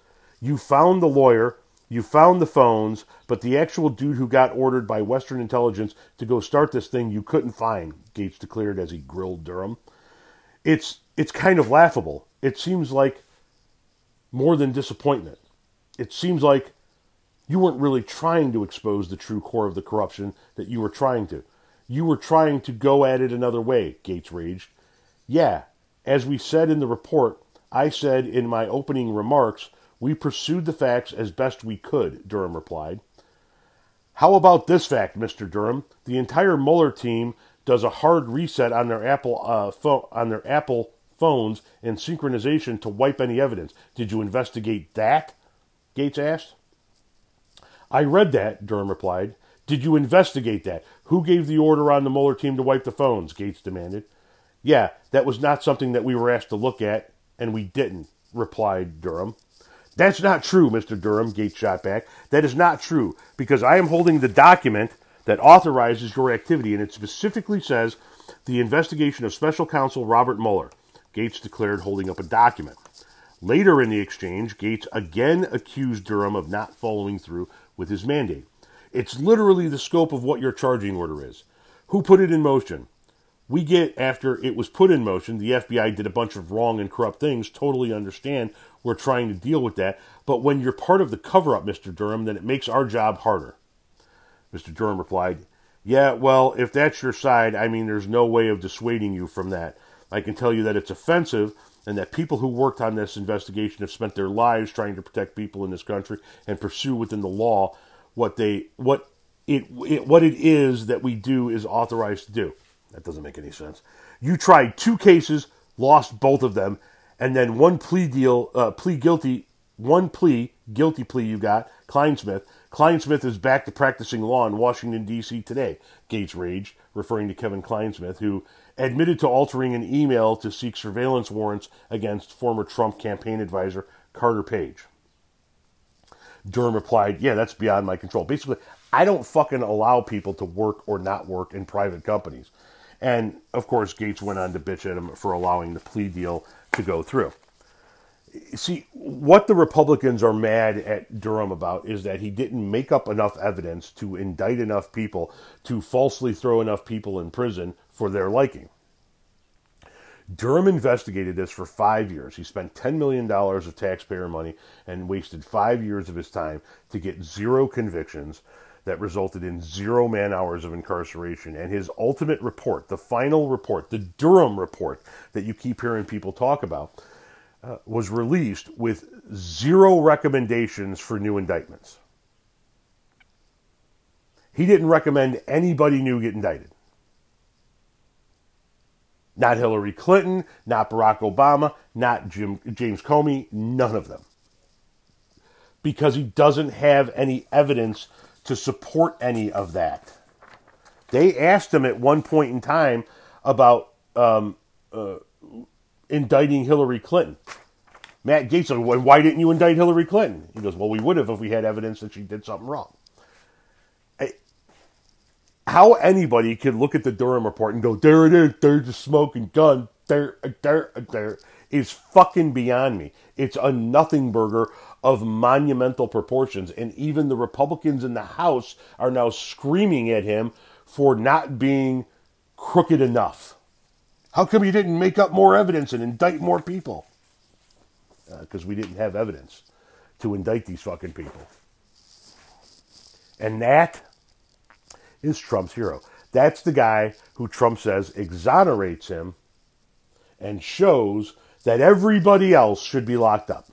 You found the lawyer, you found the phones, but the actual dude who got ordered by Western intelligence to go start this thing you couldn't find, Gaetz declared as he grilled Durham. It's it's kind of laughable. It seems like more than disappointment. It seems like you weren't really trying to expose the true core of the corruption that you were trying to. You were trying to go at it another way, Gaetz raged. Yeah, as we said in the report, I said in my opening remarks, we pursued the facts as best we could, Durham replied. How about this fact, Mr. Durham? The entire Mueller team does a hard reset on their Apple uh, on their Apple phones and synchronization to wipe any evidence. Did you investigate that? Gaetz asked. I read that, Durham replied. Did you investigate that? Who gave the order on the Mueller team to wipe the phones? Gaetz demanded. Yeah, that was not something that we were asked to look at, and we didn't, replied Durham. That's not true, Mr. Durham, Gaetz shot back. That is not true, because I am holding the document that authorizes your activity, and it specifically says the investigation of special counsel Robert Mueller. Gaetz declared holding up a document. Later in the exchange, Gaetz again accused Durham of not following through with his mandate. It's literally the scope of what your charging order is. Who put it in motion? We get after it was put in motion, the FBI did a bunch of wrong and corrupt things. Totally understand. We're trying to deal with that. But when you're part of the cover up, Mr. Durham, then it makes our job harder. Mr. Durham replied, Yeah, well, if that's your side, I mean, there's no way of dissuading you from that. I can tell you that it's offensive and that people who worked on this investigation have spent their lives trying to protect people in this country and pursue within the law what they what it, it what it is that we do is authorized to do. That doesn't make any sense. You tried two cases, lost both of them, and then one plea deal, uh, plea guilty, one plea guilty plea you got, Kleinsmith. Clinesmith is back to practicing law in Washington D.C. today. Gaetz raged, referring to Kevin Clinesmith, who admitted to altering an email to seek surveillance warrants against former Trump campaign advisor Carter Page. Durham replied, Yeah, that's beyond my control. Basically, I don't fucking allow people to work or not work in private companies. And of course, Gaetz went on to bitch at him for allowing the plea deal to go through. See, what the Republicans are mad at Durham about is that he didn't make up enough evidence to indict enough people to falsely throw enough people in prison for their liking. Durham investigated this for five years. He spent $10 million of taxpayer money and wasted five years of his time to get zero convictions that resulted in zero man hours of incarceration. And his ultimate report, the final report, the Durham report that you keep hearing people talk about, uh, was released with zero recommendations for new indictments. He didn't recommend anybody new get indicted. Not Hillary Clinton, not Barack Obama, not Jim, James Comey, none of them. Because he doesn't have any evidence to support any of that. They asked him at one point in time about um, uh, indicting Hillary Clinton. Matt Gaetz said, why didn't you indict Hillary Clinton? He goes, well, we would have if we had evidence that she did something wrong how anybody could look at the Durham report and go, there it is, there's a smoking gun, there, there, there, is fucking beyond me. It's a nothing burger of monumental proportions. And even the Republicans in the House are now screaming at him for not being crooked enough. How come you didn't make up more evidence and indict more people? Because uh, we didn't have evidence to indict these fucking people. And that is Trump's hero. That's the guy who Trump says exonerates him and shows that everybody else should be locked up.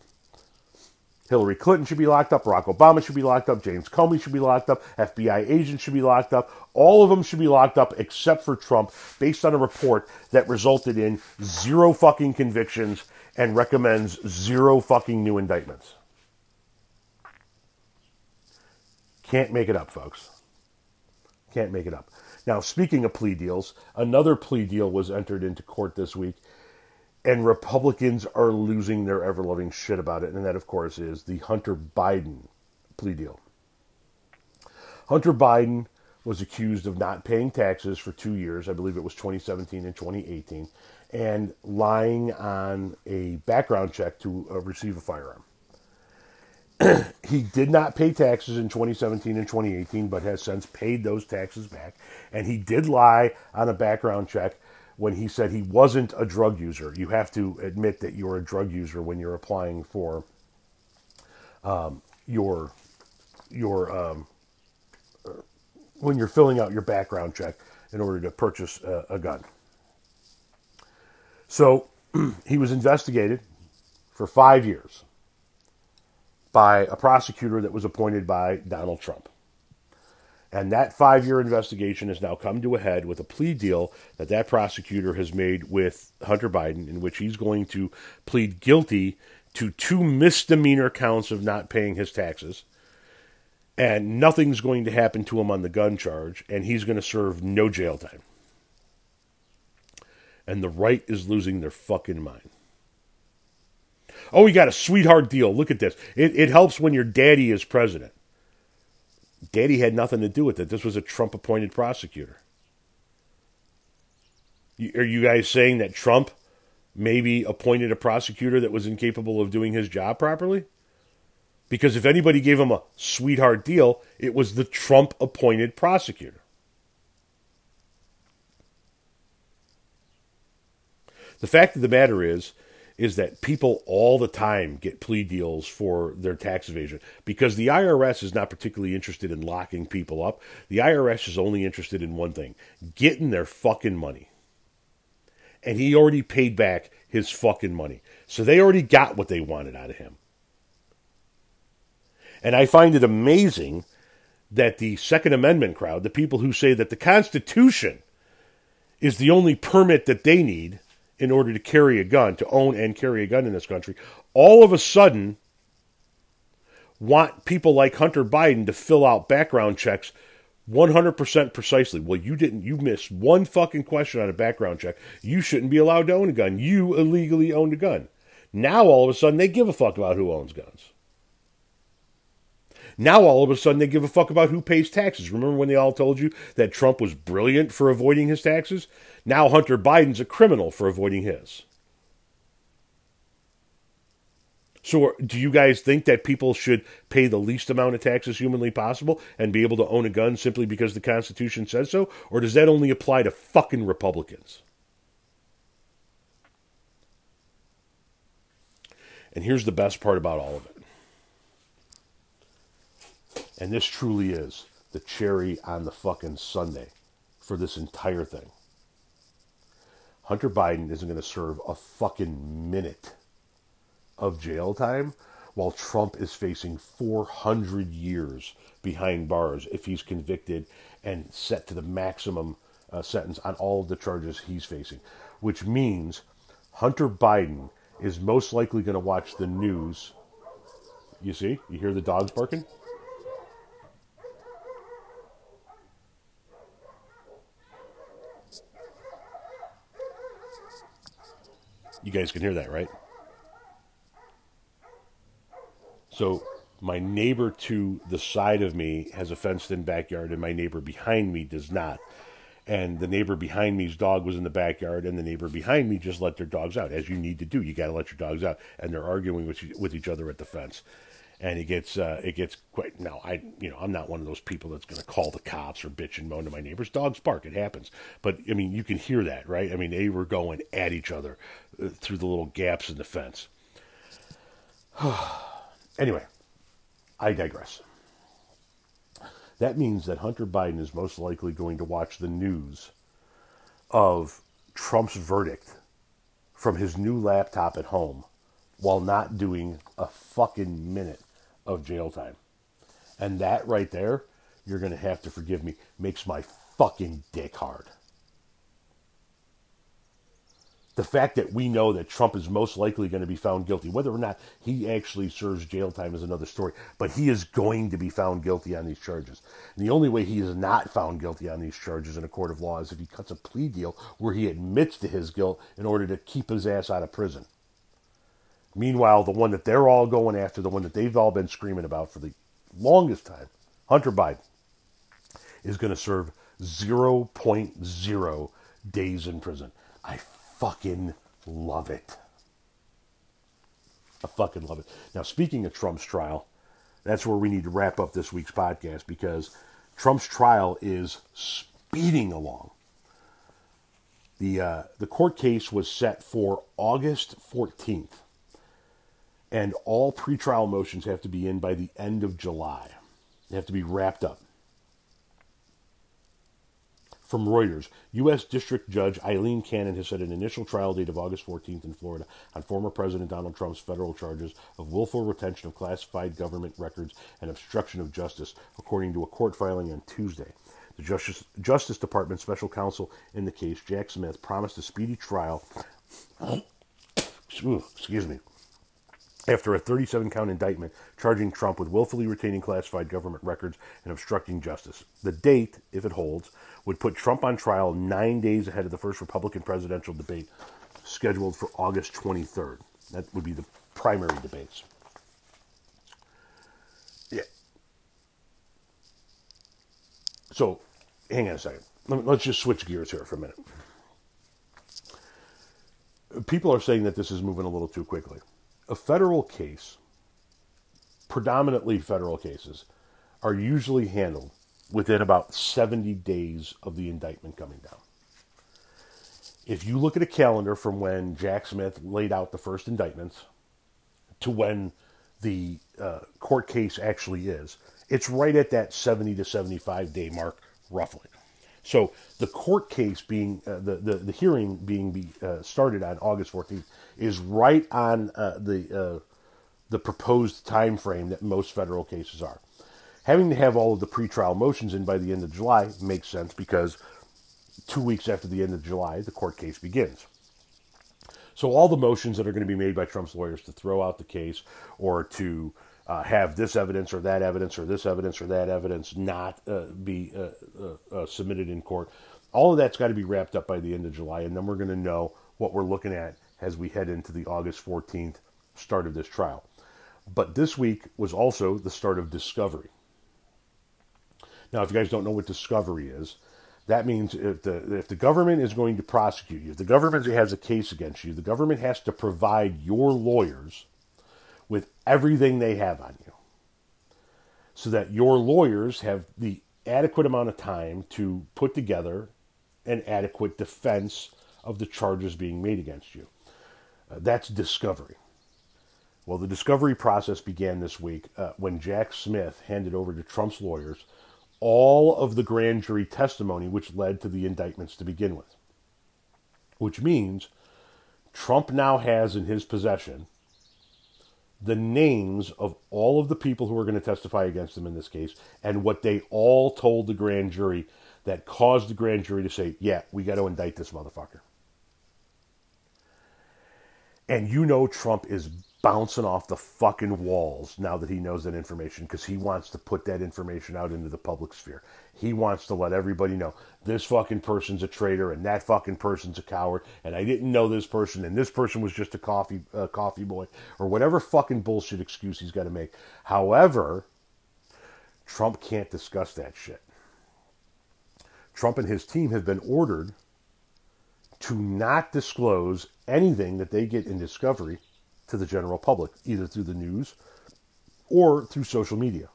Hillary Clinton should be locked up. Barack Obama should be locked up. James Comey should be locked up. FBI agents should be locked up. All of them should be locked up except for Trump, based on a report that resulted in zero fucking convictions and recommends zero fucking new indictments. Can't make it up, folks. Can't make it up. Now, speaking of plea deals, another plea deal was entered into court this week, and Republicans are losing their ever loving shit about it. And that, of course, is the Hunter Biden plea deal. Hunter Biden was accused of not paying taxes for two years. I believe it was 2017 and 2018, and lying on a background check to uh, receive a firearm. [clears throat] he did not pay taxes in 2017 and 2018, but has since paid those taxes back. And he did lie on a background check when he said he wasn't a drug user. You have to admit that you're a drug user when you're applying for um, your your um, when you're filling out your background check in order to purchase a, a gun. So [clears throat] he was investigated for five years by a prosecutor that was appointed by Donald Trump. And that five year investigation has now come to a head with a plea deal that that prosecutor has made with Hunter Biden, in which he's going to plead guilty to two misdemeanor counts of not paying his taxes. And nothing's going to happen to him on the gun charge, and he's going to serve no jail time. And the right is losing their fucking mind. Oh, we got a sweetheart deal. Look at this. It, it helps when your daddy is president. Daddy had nothing to do with it. This was a Trump appointed prosecutor. Are you guys saying that Trump maybe appointed a prosecutor that was incapable of doing his job properly? Because if anybody gave him a sweetheart deal, it was the Trump appointed prosecutor. The fact of the matter is, is that people all the time get plea deals for their tax evasion because the IRS is not particularly interested in locking people up. The IRS is only interested in one thing getting their fucking money. And he already paid back his fucking money. So they already got what they wanted out of him. And I find it amazing that the Second Amendment crowd, the people who say that the Constitution is the only permit that they need in order to carry a gun, to own and carry a gun in this country, all of a sudden want people like Hunter Biden to fill out background checks 100% precisely. Well, you didn't, you missed one fucking question on a background check. You shouldn't be allowed to own a gun. You illegally owned a gun. Now, all of a sudden, they give a fuck about who owns guns. Now all of a sudden they give a fuck about who pays taxes. Remember when they all told you that Trump was brilliant for avoiding his taxes? Now Hunter Biden's a criminal for avoiding his. So, do you guys think that people should pay the least amount of taxes humanly possible and be able to own a gun simply because the Constitution says so? Or does that only apply to fucking Republicans? And here's the best part about all of it and this truly is the cherry on the fucking sundae for this entire thing. Hunter Biden isn't going to serve a fucking minute of jail time while Trump is facing 400 years behind bars if he's convicted and set to the maximum uh, sentence on all of the charges he's facing, which means Hunter Biden is most likely going to watch the news. You see? You hear the dogs barking? You guys can hear that, right? So my neighbor to the side of me has a fenced in backyard, and my neighbor behind me does not. And the neighbor behind me's dog was in the backyard, and the neighbor behind me just let their dogs out, as you need to do. You got to let your dogs out, and they're arguing with with each other at the fence and it gets uh, it gets quite. Now I you know I'm not one of those people that's going to call the cops or bitch and moan to my neighbors. Dogs bark, it happens. But I mean you can hear that, right? I mean they were going at each other uh, through the little gaps in the fence. [sighs] anyway, I digress. That means that Hunter Biden is most likely going to watch the news of Trump's verdict from his new laptop at home while not doing a fucking minute of jail time. And that right there, you're going to have to forgive me, makes my fucking dick hard. The fact that we know that Trump is most likely going to be found guilty, whether or not he actually serves jail time is another story, but he is going to be found guilty on these charges. And the only way he is not found guilty on these charges in a court of law is if he cuts a plea deal where he admits to his guilt in order to keep his ass out of prison. Meanwhile, the one that they're all going after, the one that they've all been screaming about for the longest time, Hunter Biden, is going to serve 0.0 days in prison. I fucking love it. I fucking love it. Now, speaking of Trump's trial, that's where we need to wrap up this week's podcast because Trump's trial is speeding along. The, uh, the court case was set for August 14th and all pretrial motions have to be in by the end of July. They have to be wrapped up. From Reuters, U.S. District Judge Aileen Cannon has set an initial trial date of August 14th in Florida on former President Donald Trump's federal charges of willful retention of classified government records and obstruction of justice, according to a court filing on Tuesday. The Justice, Justice Department special counsel in the case, Jack Smith, promised a speedy trial. [coughs] excuse me after a 37 count indictment charging Trump with willfully retaining classified government records and obstructing justice. The date, if it holds, would put Trump on trial nine days ahead of the first Republican presidential debate scheduled for August 23rd. That would be the primary debates. Yeah. So, hang on a second. Let's just switch gears here for a minute. People are saying that this is moving a little too quickly a federal case, predominantly federal cases, are usually handled within about 70 days of the indictment coming down. if you look at a calendar from when Jack Smith laid out the first indictments to when the uh, court case actually is, it's right at that 70 to 75 day mark, roughly. So the court case being uh, the, the the hearing being be, uh, started on August 14th is right on uh, the uh, the proposed time frame that most federal cases are. Having to have all of the pretrial motions in by the end of July makes sense because two weeks after the end of July, the court case begins. So all the motions that are going to be made by Trump's lawyers to throw out the case or to uh, have this evidence or that evidence or this evidence or that evidence not uh, be uh, uh, uh submitted in court. All of that's got to be wrapped up by the end of July, and then we're going to know what we're looking at as we head into the August 14th start of this trial. But this week was also the start of discovery. Now, if you guys don't know what discovery is, that means if the if the government is going to prosecute you, if the government has a case against you, the government has to provide your lawyers everything they have on you so that your lawyers have the adequate amount of time to put together an adequate defense of the charges being made against you. Uh, that's discovery. Well, the discovery process began this week uh, when Jack Smith handed over to Trump's lawyers all of the grand jury testimony which led to the indictments to begin with. Which means Trump now has in his possession the names of all of the people who are going to testify against them in this case and what they all told the grand jury that caused the grand jury to say, yeah, we got to indict this motherfucker. And you know Trump is bouncing off the fucking walls now that he knows that information because he wants to put that information out into the public sphere. He wants to let everybody know this fucking person's a traitor and that fucking person's a coward and I didn't know this person and this person was just a coffee coffee boy or whatever fucking bullshit excuse he's got to make. However, Trump can't discuss that shit. Trump and his team have been ordered to not disclose anything that they get in discovery to the general public, either through the news or through social media.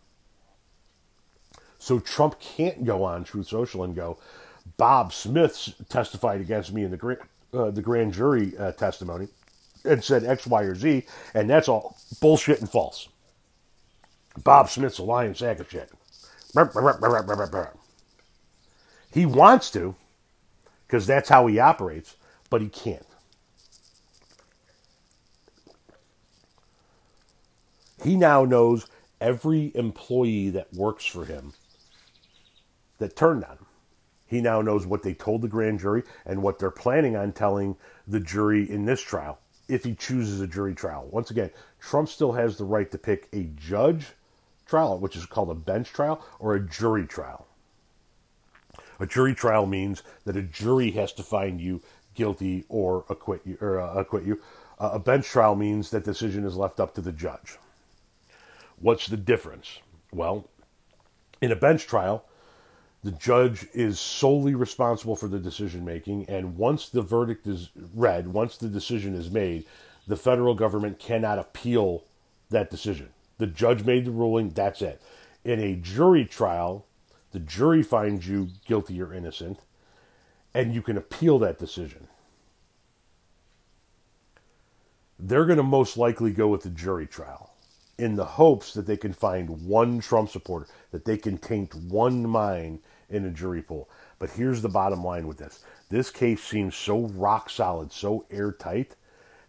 So Trump can't go on Truth Social and go, Bob Smith testified against me in the grand, uh, the grand jury uh, testimony and said X, Y, or Z, and that's all bullshit and false. Bob Smith's a lying sack of shit. He wants to, because that's how he operates, but he can't. He now knows every employee that works for him that turned on him. He now knows what they told the grand jury and what they're planning on telling the jury in this trial if he chooses a jury trial. Once again, Trump still has the right to pick a judge trial, which is called a bench trial, or a jury trial. A jury trial means that a jury has to find you guilty or acquit you. Or uh, acquit you. Uh, a bench trial means that decision is left up to the judge. What's the difference? Well, in a bench trial, the judge is solely responsible for the decision making, and once the verdict is read, once the decision is made, the federal government cannot appeal that decision. The judge made the ruling, that's it. In a jury trial, the jury finds you guilty or innocent, and you can appeal that decision. They're going to most likely go with the jury trial in the hopes that they can find one Trump supporter, that they can taint one mind in a jury pool. But here's the bottom line with this this case seems so rock solid, so airtight,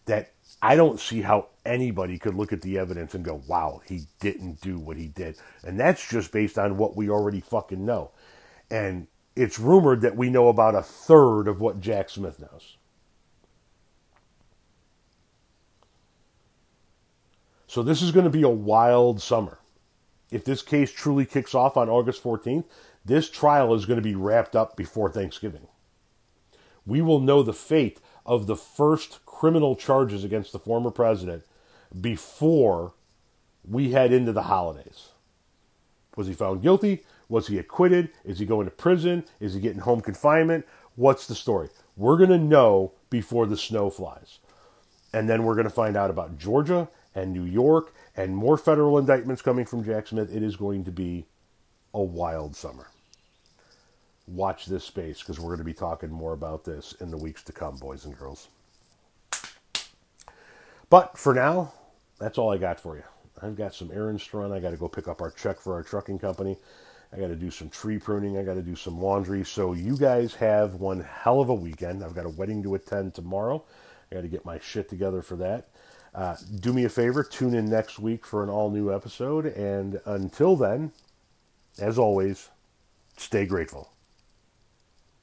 that I don't see how anybody could look at the evidence and go, wow, he didn't do what he did. And that's just based on what we already fucking know. And it's rumored that we know about a third of what Jack Smith knows. So this is going to be a wild summer. If this case truly kicks off on August 14th, this trial is going to be wrapped up before Thanksgiving. We will know the fate of the first criminal charges against the former president before we head into the holidays. Was he found guilty? Was he acquitted? Is he going to prison? Is he getting home confinement? What's the story? We're going to know before the snow flies. And then we're going to find out about Georgia and New York and more federal indictments coming from Jack Smith. It is going to be a wild summer. watch this space because we're going to be talking more about this in the weeks to come, boys and girls. But for now, that's all I got for you. I've got some errands to run. I got to go pick up our check for our trucking company. I got to do some tree pruning. I got to do some laundry. So you guys have one hell of a weekend. I've got a wedding to attend tomorrow. I got to get my shit together for that. Uh, do me a favor, tune in next week for an all new episode. And until then, as always, stay grateful.